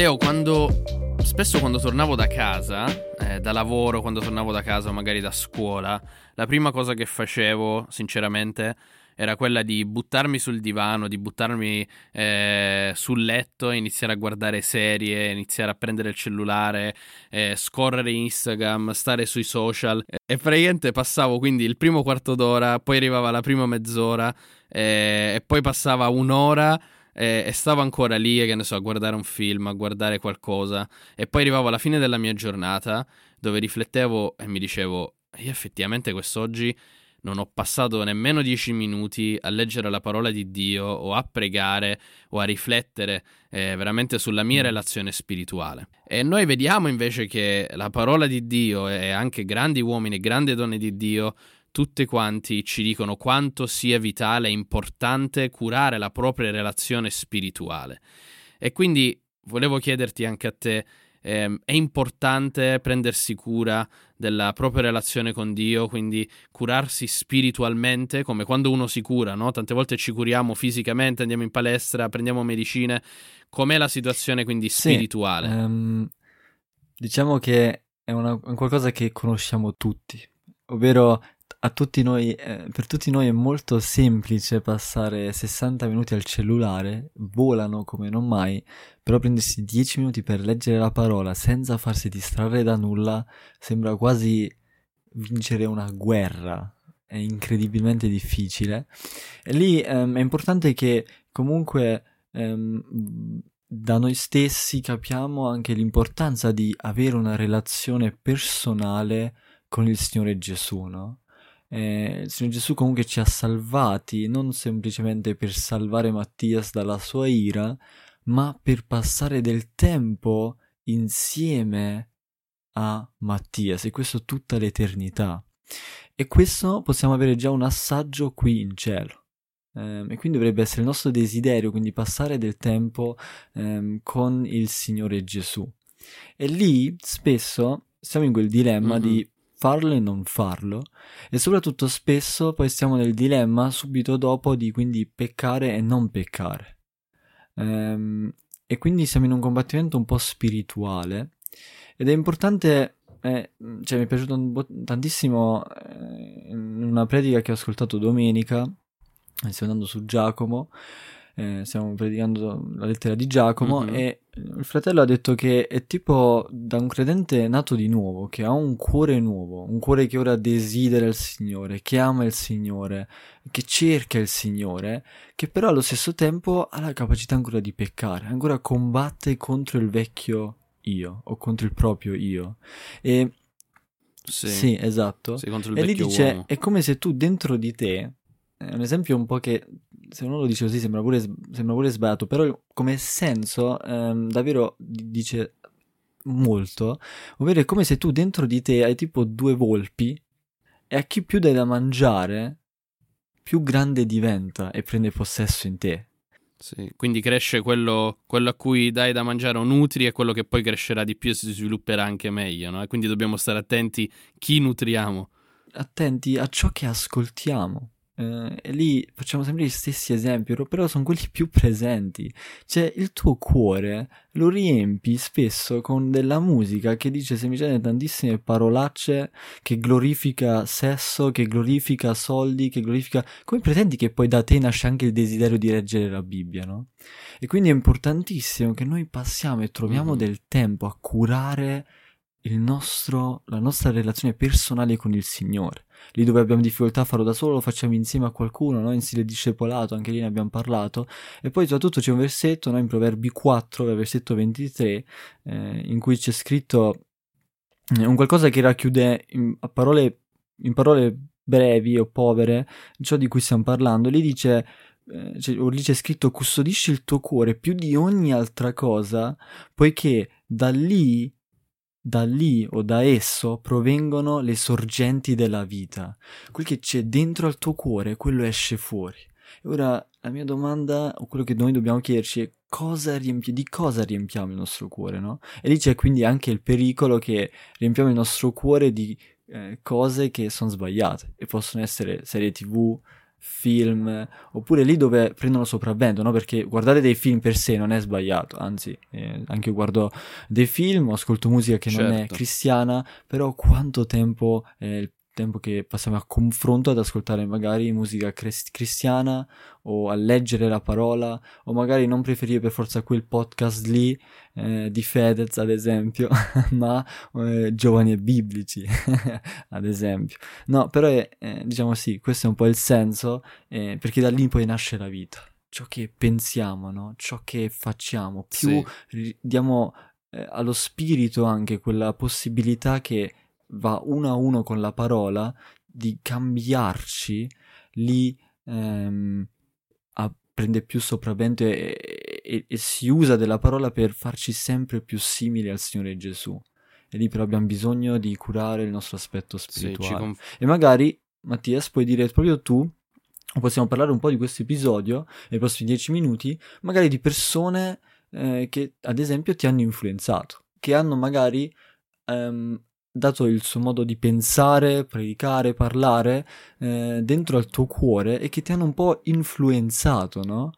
Leo, quando spesso quando tornavo da casa, eh, da lavoro, quando tornavo da casa, magari da scuola, la prima cosa che facevo, sinceramente, era quella di buttarmi sul divano, di buttarmi eh, sul letto iniziare a guardare serie, iniziare a prendere il cellulare, eh, scorrere Instagram, stare sui social. E praticamente passavo quindi il primo quarto d'ora, poi arrivava la prima mezz'ora eh, e poi passava un'ora e, e, stavo ancora lì, che ne so, a guardare un film, a guardare qualcosa. E poi arrivavo alla fine della mia giornata dove riflettevo e mi dicevo, io effettivamente quest'oggi non ho passato nemmeno dieci minuti a leggere la parola di Dio o a pregare o a riflettere eh, veramente sulla mia mm. relazione spirituale. E noi vediamo invece che la parola di Dio e anche grandi uomini e grandi donne di Dio tutti quanti ci dicono quanto sia vitale e importante curare la propria relazione spirituale. E quindi volevo chiederti anche a te, eh, è importante prendersi cura della propria relazione con Dio, quindi curarsi spiritualmente, come quando uno si cura, no? Tante volte ci curiamo fisicamente, andiamo in palestra, prendiamo medicine. Com'è la situazione quindi spirituale? Sì, um, diciamo che è, una, è qualcosa che conosciamo tutti, ovvero tutti noi, eh, per tutti noi è molto semplice passare 60 minuti al cellulare, volano come non mai, però prendersi 10 minuti per leggere la parola senza farsi distrarre da nulla sembra quasi vincere una guerra, è incredibilmente difficile. E lì ehm, è importante che comunque ehm, da noi stessi capiamo anche l'importanza di avere una relazione personale con il Signore Gesù, no? Eh, il Signore Gesù comunque ci ha salvati non semplicemente per salvare Mattias dalla sua ira, ma per passare del tempo insieme a Mattias e questo tutta l'eternità. E questo possiamo avere già un assaggio qui in cielo. Eh, e quindi dovrebbe essere il nostro desiderio, quindi passare del tempo eh, con il Signore Gesù. E lì spesso siamo in quel dilemma mm-hmm. di farlo e non farlo. E soprattutto spesso poi stiamo nel dilemma subito dopo di quindi peccare e non peccare. Ehm, e quindi siamo in un combattimento un po' spirituale. Ed è importante eh, cioè mi è piaciuto tantissimo eh, una predica che ho ascoltato domenica stiamo andando su Giacomo eh, stiamo predicando la lettera di Giacomo mm-hmm. e il fratello ha detto che è tipo da un credente nato di nuovo, che ha un cuore nuovo, un cuore che ora desidera il Signore, che ama il Signore, che cerca il Signore, che però allo stesso tempo ha la capacità ancora di peccare, ancora combatte contro il vecchio io o contro il proprio io. E sì, sì esatto. Sì, e lì dice, uomo. è come se tu dentro di te, è un esempio un po' che se uno lo dice così sembra pure, sembra pure sbagliato, però come senso ehm, davvero dice molto, ovvero è come se tu dentro di te hai tipo due volpi e a chi più dai da mangiare, più grande diventa e prende possesso in te. Sì, quindi cresce quello, quello, a cui dai da mangiare o nutri e quello che poi crescerà di più e si svilupperà anche meglio, no? E quindi dobbiamo stare attenti chi nutriamo. Attenti a ciò che ascoltiamo eh, e lì facciamo sempre gli stessi esempi, però sono quelli più presenti. Cioè, il tuo cuore lo riempi spesso con della musica che dice semplicemente tantissime parolacce, che glorifica sesso, che glorifica soldi, che glorifica... Come pretendi che poi da te nasce anche il desiderio di leggere la Bibbia, no? E quindi è importantissimo che noi passiamo e troviamo mm-hmm. del tempo a curare nostro, la nostra relazione personale con il Signore lì dove abbiamo difficoltà a farlo da solo lo facciamo insieme a qualcuno, no? in stile discepolato, anche lì ne abbiamo parlato, e poi soprattutto c'è un versetto no? in Proverbi 4, versetto 23, eh, in cui c'è scritto eh, un qualcosa che racchiude in, parole, in parole brevi o povere ciò di cui stiamo parlando, lì dice... Eh, cioè, lì c'è scritto custodisci il tuo cuore più di ogni altra cosa, poiché da lì da lì o da esso provengono le sorgenti della vita. Quel che c'è dentro al tuo cuore, quello esce fuori. E ora la mia domanda, o quello che noi dobbiamo chiederci è cosa riempi- di cosa riempiamo il nostro cuore, no? E lì c'è quindi anche il pericolo che riempiamo il nostro cuore di eh, cose che sono sbagliate e possono essere serie tv, film, oppure lì dove prendono sopravvento, no? Perché guardare dei film per sé non è sbagliato, anzi, eh, anche io guardo dei film, ascolto musica che certo. non è certo. cristiana, però quanto tempo eh, tempo che passiamo a confronto ad ascoltare magari musica cristiana o a leggere la parola o magari non preferire per forza quel podcast lì eh, di Fedez ad esempio ma eh, giovani e biblici ad esempio no però eh, diciamo sì questo è un po' il senso eh, perché da lì poi nasce la vita ciò che pensiamo no? ciò che facciamo più sì. diamo eh, allo spirito anche quella possibilità che va uno a uno con la parola di cambiarci, lì ehm, a, prende più sopravvento e, e, e, si usa della parola per farci sempre più simili al Signore Gesù. E lì però abbiamo bisogno di curare il nostro aspetto spirituale. Sì, conf- e magari, Mattias, puoi dire proprio tu, possiamo parlare un po' di questo episodio nei prossimi dieci minuti, magari di persone eh, che ad esempio ti hanno influenzato, che hanno magari ehm, dato il suo modo di pensare, predicare, parlare eh, dentro al tuo cuore e che ti hanno un po' influenzato, no?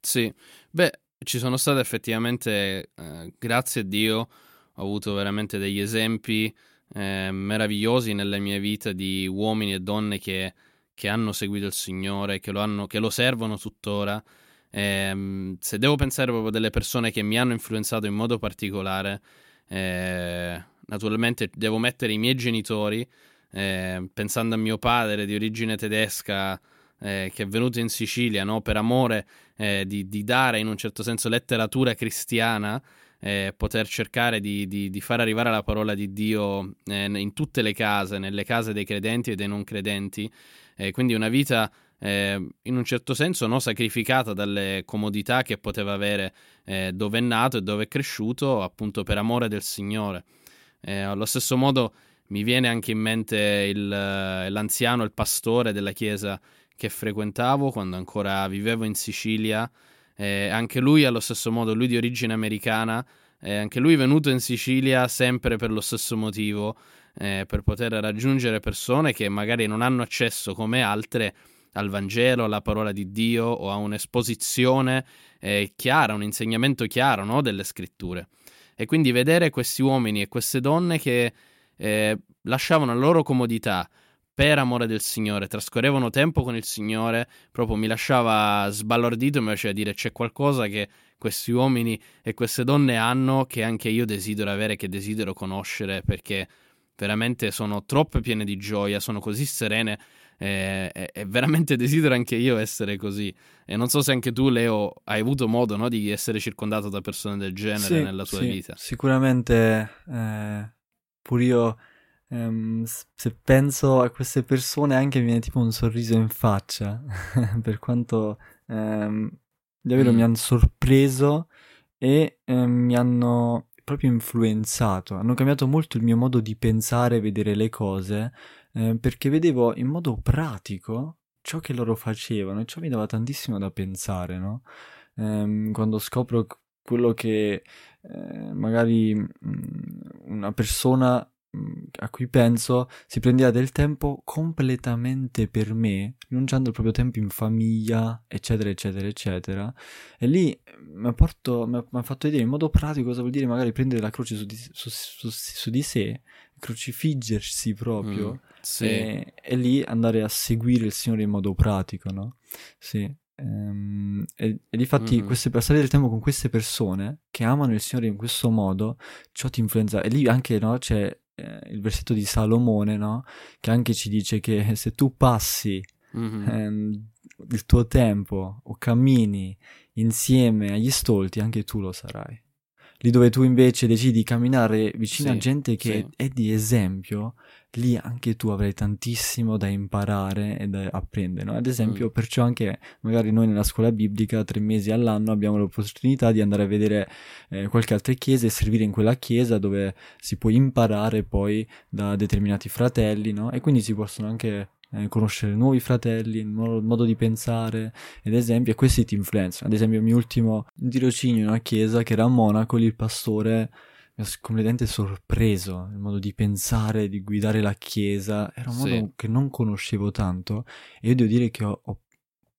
Sì, beh, ci sono state effettivamente, eh, grazie a Dio, ho avuto veramente degli esempi eh, meravigliosi nella mia vita di uomini e donne che, che hanno seguito il Signore, che lo, hanno, che lo servono tuttora. Ehm, se devo pensare proprio delle persone che mi hanno influenzato in modo particolare, eh, naturalmente devo mettere i miei genitori, eh, pensando a mio padre di origine tedesca eh, che è venuto in Sicilia no? per amore eh, di, di, dare in un certo senso letteratura cristiana, eh, poter cercare di, di, di, far arrivare la parola di Dio eh, in tutte le case, nelle case dei credenti e dei non credenti, eh, quindi una vita eh, in un certo senso no, sacrificata dalle comodità che poteva avere dove è nato e dove è cresciuto, appunto per amore del Signore. Eh, allo stesso modo mi viene anche in mente il, eh, l'anziano, il pastore della chiesa che frequentavo quando ancora vivevo in Sicilia. Eh, anche lui, allo stesso modo, lui di origine americana, eh, anche lui è venuto in Sicilia sempre per lo stesso motivo, eh, per poter raggiungere persone che magari non hanno accesso come altre al Vangelo, alla parola di Dio o a un'esposizione eh, chiara, un insegnamento chiaro no, delle scritture. E quindi vedere questi uomini e queste donne che eh, lasciavano la loro comodità per amore del Signore, trascorrevano tempo con il Signore, proprio mi lasciava sbalordito mi faceva dire c'è qualcosa che questi uomini e queste donne hanno che anche io desidero avere, che desidero conoscere, perché veramente sono troppo piene di gioia, sono così serene e, e, e, veramente desidero anche io essere così. E non so se anche tu, Leo, hai avuto modo no, di essere circondato da persone del genere sì, nella tua sì, vita. Sicuramente, eh, pure io, ehm, se penso a queste persone, anche mi viene tipo un sorriso in faccia, per quanto ehm, davvero mm. mi hanno sorpreso e eh, mi hanno proprio influenzato, hanno cambiato molto il mio modo di pensare e vedere le cose eh, perché vedevo in modo pratico ciò che loro facevano e ciò mi dava tantissimo da pensare, no? Eh, quando scopro quello che eh, magari mm, una persona a cui penso si prendeva del tempo completamente per me, rinunciando al proprio tempo in famiglia, eccetera, eccetera, eccetera. E lì mi ha fatto vedere in modo pratico cosa vuol dire magari prendere la croce su di, su, su, su di sé, crocifiggersi proprio. Mm sì. e, e, lì andare a seguire il Signore in modo pratico, no? Sì. Ehm, e, e difatti mm-hmm. queste, passare del tempo con queste persone che amano il Signore in questo modo, ciò ti influenza. E lì anche no, c'è eh, il versetto di Salomone, no? Che anche ci dice che se tu passi mm-hmm. ehm, il tuo tempo o cammini insieme agli stolti, anche tu lo sarai. Lì dove tu invece decidi di camminare vicino sì, a gente che sì. è di esempio, lì anche tu avrai tantissimo da imparare e da apprendere. No? Ad esempio, mm. perciò anche magari noi nella scuola biblica tre mesi all'anno abbiamo l'opportunità di andare a vedere eh, qualche altra chiesa e servire in quella chiesa dove si può imparare poi da determinati fratelli, no? E quindi si possono anche eh, conoscere nuovi fratelli, il modo, il modo, di pensare, ed esempio, e questi ti influenzano. Ad esempio, il mio ultimo tirocinio in una chiesa che era a Monaco, lì il pastore mi ha completamente sorpreso il modo di pensare, di guidare la chiesa. Era un modo Sì. che non conoscevo tanto e io devo dire che ho, ho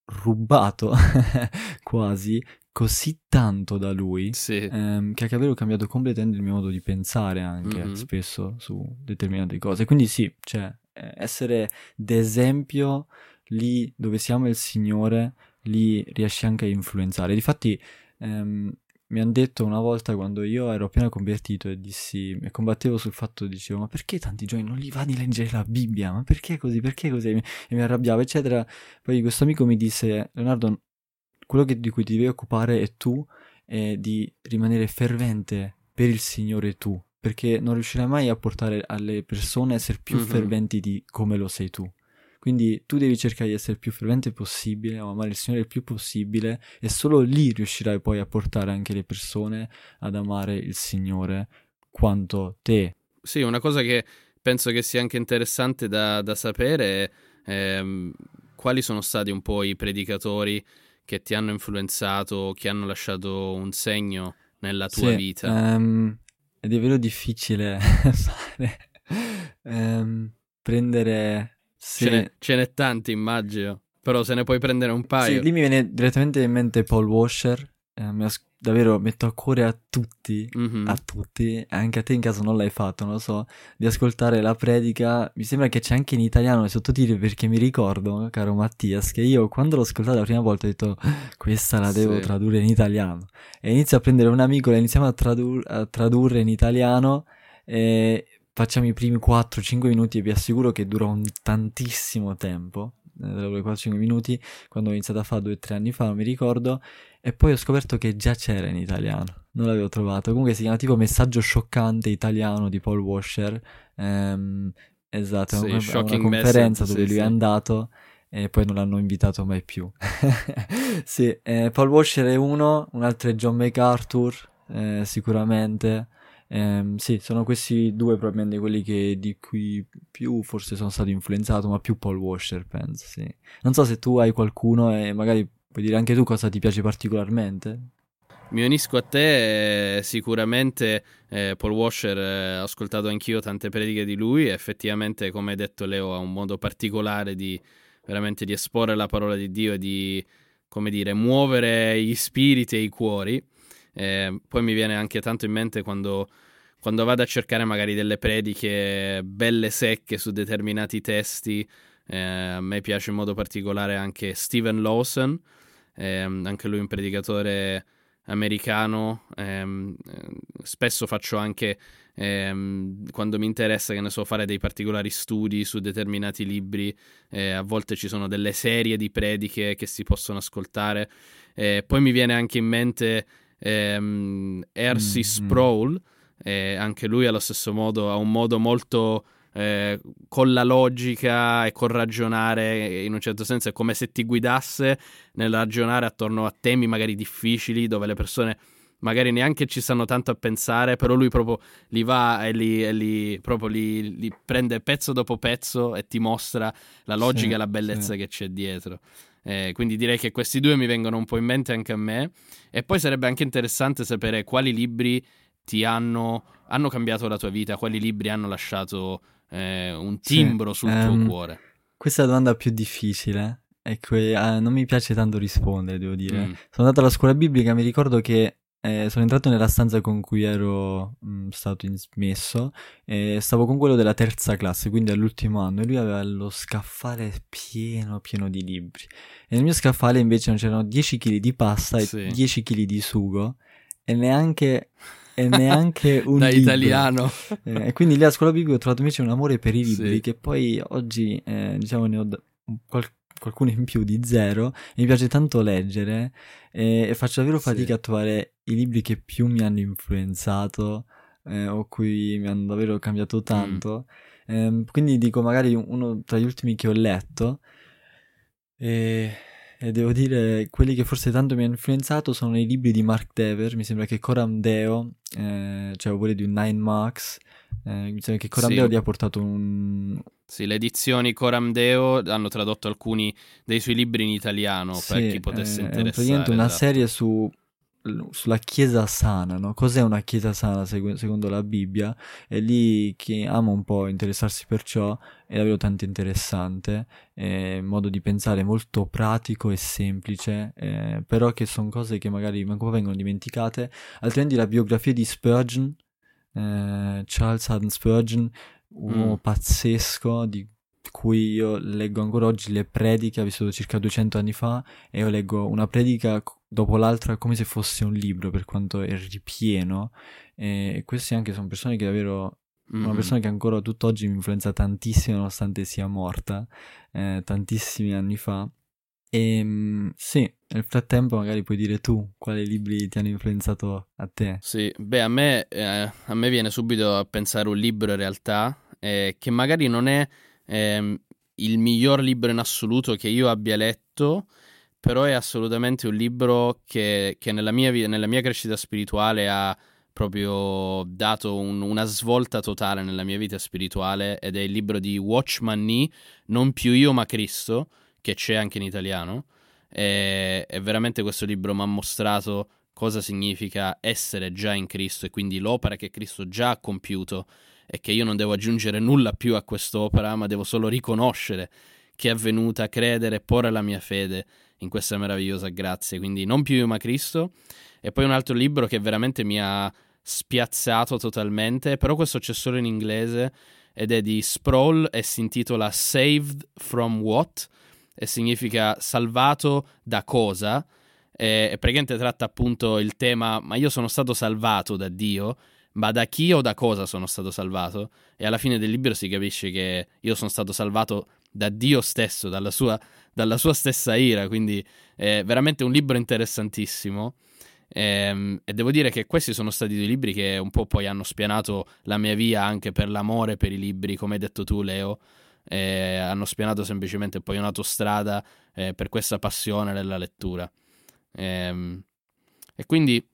rubato quasi così tanto da lui Sì. ehm, che ha davvero cambiato completamente il mio modo di pensare anche Mhm. spesso su determinate cose. Quindi sì, cioè essere d'esempio lì dove siamo il Signore, lì riesci anche a influenzare. Difatti ehm, mi hanno detto una volta quando io ero appena convertito e dissi e combattevo sul fatto, dicevo, ma perché tanti giorni non li va di leggere la Bibbia? Ma perché così? Perché così? E mi arrabbiavo, eccetera. Poi questo amico mi disse, Leonardo, quello che- di cui ti devi occupare è tu, è di rimanere fervente per il Signore tu, perché non riuscirai mai a portare alle persone a essere più Mhm. ferventi di come lo sei tu. Quindi tu devi cercare di essere più fervente possibile, amare il Signore il più possibile, e solo lì riuscirai poi a portare anche le persone ad amare il Signore quanto te. Sì, una cosa che penso che sia anche interessante da, da sapere è ehm, quali sono stati un po' i predicatori che ti hanno influenzato, che hanno lasciato un segno nella tua Sì, vita. ehm, è davvero difficile fare, ehm, prendere... Ce, se- n'è, ce n'è tanti, immagino. Però se ne puoi prendere un paio. Sì, lì mi viene direttamente in mente Paul Washer. Eh, mi as- davvero metto a cuore a tutti, Mhm. a tutti, anche a te in caso non l'hai fatto, non lo so, di ascoltare la predica. Mi sembra che c'è anche in italiano i sottotitoli perché mi ricordo, caro Mattias, che io quando l'ho ascoltata la prima volta ho detto "Ah, questa la devo Sì. tradurre in italiano. E inizio a prendere un amico, la iniziamo a, tradu- a tradurre in italiano e facciamo i primi 4-5 minuti e vi assicuro che dura un tantissimo tempo. Eh, 4-5 minuti quando ho iniziato a fare 2-3 anni fa, non mi ricordo, e poi ho scoperto che già c'era in italiano, non l'avevo trovato. Comunque si chiama tipo Messaggio scioccante italiano di Paul Washer. Ehm, esatto, è Sì, una, è una Shocking conferenza Message, dove sì, lui è sì. andato e poi non l'hanno invitato mai più. sì, eh, Paul Washer è uno, un altro è John MacArthur, eh, sicuramente. Ehm, sì, sono questi due probabilmente quelli che, di cui più forse sono stato influenzato, ma più Paul Washer, penso, sì. Non so se tu hai qualcuno e magari puoi dire anche tu cosa ti piace particolarmente. Mi unisco a te, eh, sicuramente eh, Paul Washer, eh, ho ascoltato anch'io tante prediche di lui effettivamente, come hai detto Leo, ha un modo particolare di veramente di esporre la parola di Dio e di, come dire, muovere gli spiriti e i cuori. Eh, poi mi viene anche tanto in mente quando, quando vado a cercare magari delle prediche belle secche su determinati testi. eh, a me piace in modo particolare anche Steven Lawson, ehm, anche lui un predicatore americano. ehm, eh, spesso faccio anche, ehm, quando mi interessa, che ne so, fare dei particolari studi su determinati libri. eh, a volte ci sono delle serie di prediche che si possono ascoltare. Eh, poi mi viene anche in mente ehm, R.C. Mm, mm. Sproul, eh, anche lui allo stesso modo ha un modo molto eh, con la logica e col ragionare, in un certo senso è come se ti guidasse nel ragionare attorno a temi magari difficili dove le persone magari neanche ci stanno tanto a pensare, però lui proprio li va e li, e li- proprio li, li prende pezzo dopo pezzo e ti mostra la logica Sì, e la bellezza sì. che c'è dietro. Eh, quindi direi che questi due mi vengono un po' in mente anche a me. E poi sarebbe anche interessante sapere quali libri ti hanno, hanno cambiato la tua vita, quali libri hanno lasciato eh, un Sì, timbro sul tuo ehm, cuore. Questa è la domanda più difficile e que- ah, non mi piace tanto rispondere, devo dire. Mm. Sono andato alla scuola biblica, mi ricordo che eh, sono entrato nella stanza con cui ero mm, stato insmesso e stavo con quello della terza classe, quindi all'ultimo anno, e lui aveva lo scaffale pieno, pieno di libri. E nel mio scaffale invece non c'erano 10 kg di pasta e Sì. 10 kg di sugo e neanche, e neanche un da libro. italiano. Eh, e quindi lì a scuola biblica ho trovato invece un amore per i libri Sì. che poi oggi eh, diciamo ne ho d- qual- qualcuno in più di zero mi piace tanto leggere e, e faccio davvero Sì. fatica a trovare i libri che più mi hanno influenzato eh, o cui mi hanno davvero cambiato tanto Ehm, quindi dico magari uno tra gli ultimi che ho letto e, e devo dire quelli che forse tanto mi hanno influenzato sono i libri di Mark Dever mi sembra che Coram Deo eh, cioè quelli di Nine Marks eh, mi sembra che Coram Sì. Deo gli ha portato un, Sì, le edizioni Coram Deo hanno tradotto alcuni dei suoi libri in italiano per Sì, chi potesse eh, è interessare. praticamente una esatto. serie su sulla chiesa sana, no? Cos'è una chiesa sana segu- secondo la Bibbia? E lì chi ama un po' interessarsi per ciò è davvero tanto interessante, è un modo di pensare molto pratico e semplice, eh, però che sono cose che magari manco vengono dimenticate, altrimenti la biografia di Spurgeon, eh, Charles Haddon Spurgeon, uomo mm. pazzesco di cui io leggo ancora oggi le prediche, ha vissuto circa 200 anni fa, e io leggo una predica dopo l'altra come se fosse un libro, per quanto è ripieno. E queste anche sono persone che davvero Mm-hmm. Una persona che ancora tutt'oggi mi influenza tantissimo nonostante sia morta, eh, tantissimi anni fa. E ehm, sì, nel frattempo magari puoi dire tu quali libri ti hanno influenzato a te. Sì, beh, a me, eh, a me viene subito a pensare un libro in realtà eh, che magari non è eh, il miglior libro in assoluto che io abbia letto, però è assolutamente un libro che, che nella, mia, nella, mia, crescita spirituale ha proprio dato un, una svolta totale nella mia vita spirituale ed è il libro di Watchman Nee, Non più io ma Cristo, che c'è anche in italiano. E, e veramente questo libro mi ha mostrato cosa significa essere già in Cristo e quindi l'opera che Cristo già ha compiuto e che io non devo aggiungere nulla più a quest'opera, ma devo solo riconoscere che è avvenuta, credere porre la mia fede in questa meravigliosa grazia. Quindi non più io ma Cristo. E poi un altro libro che veramente mi ha spiazzato totalmente, però questo c'è solo in inglese ed è di Sproul e si intitola Saved from What e significa salvato da cosa e, e praticamente tratta appunto il tema ma io sono stato salvato da Dio ma da chi o da cosa sono stato salvato? E alla fine del libro si capisce che io sono stato salvato da Dio stesso, dalla sua, dalla sua stessa ira, quindi è veramente un libro interessantissimo. E, ehm, e, devo dire che questi sono stati due libri che un po' poi hanno spianato la mia via anche per l'amore per i libri, come hai detto tu, Leo. E hanno spianato semplicemente poi un'autostrada eh, per questa passione della lettura. E, ehm, e quindi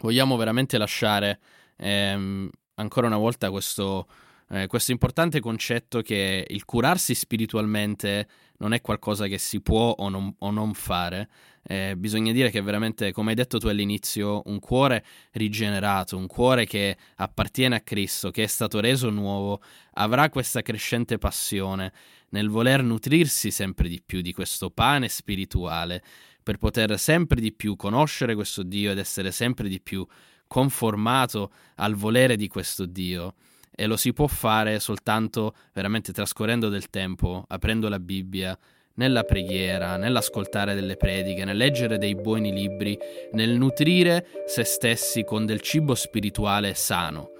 vogliamo veramente lasciare ehm, ancora una volta questo, eh, questo importante concetto che il curarsi spiritualmente non è qualcosa che si può o non, o non fare. Eh, bisogna dire che veramente, come hai detto tu all'inizio, un cuore rigenerato, un cuore che appartiene a Cristo, che è stato reso nuovo, avrà questa crescente passione nel voler nutrirsi sempre di più di questo pane spirituale, per poter sempre di più conoscere questo Dio ed essere sempre di più conformato al volere di questo Dio e lo si può fare soltanto veramente trascorrendo del tempo, aprendo la Bibbia, nella preghiera, nell'ascoltare delle prediche, nel leggere dei buoni libri, nel nutrire se stessi con del cibo spirituale sano.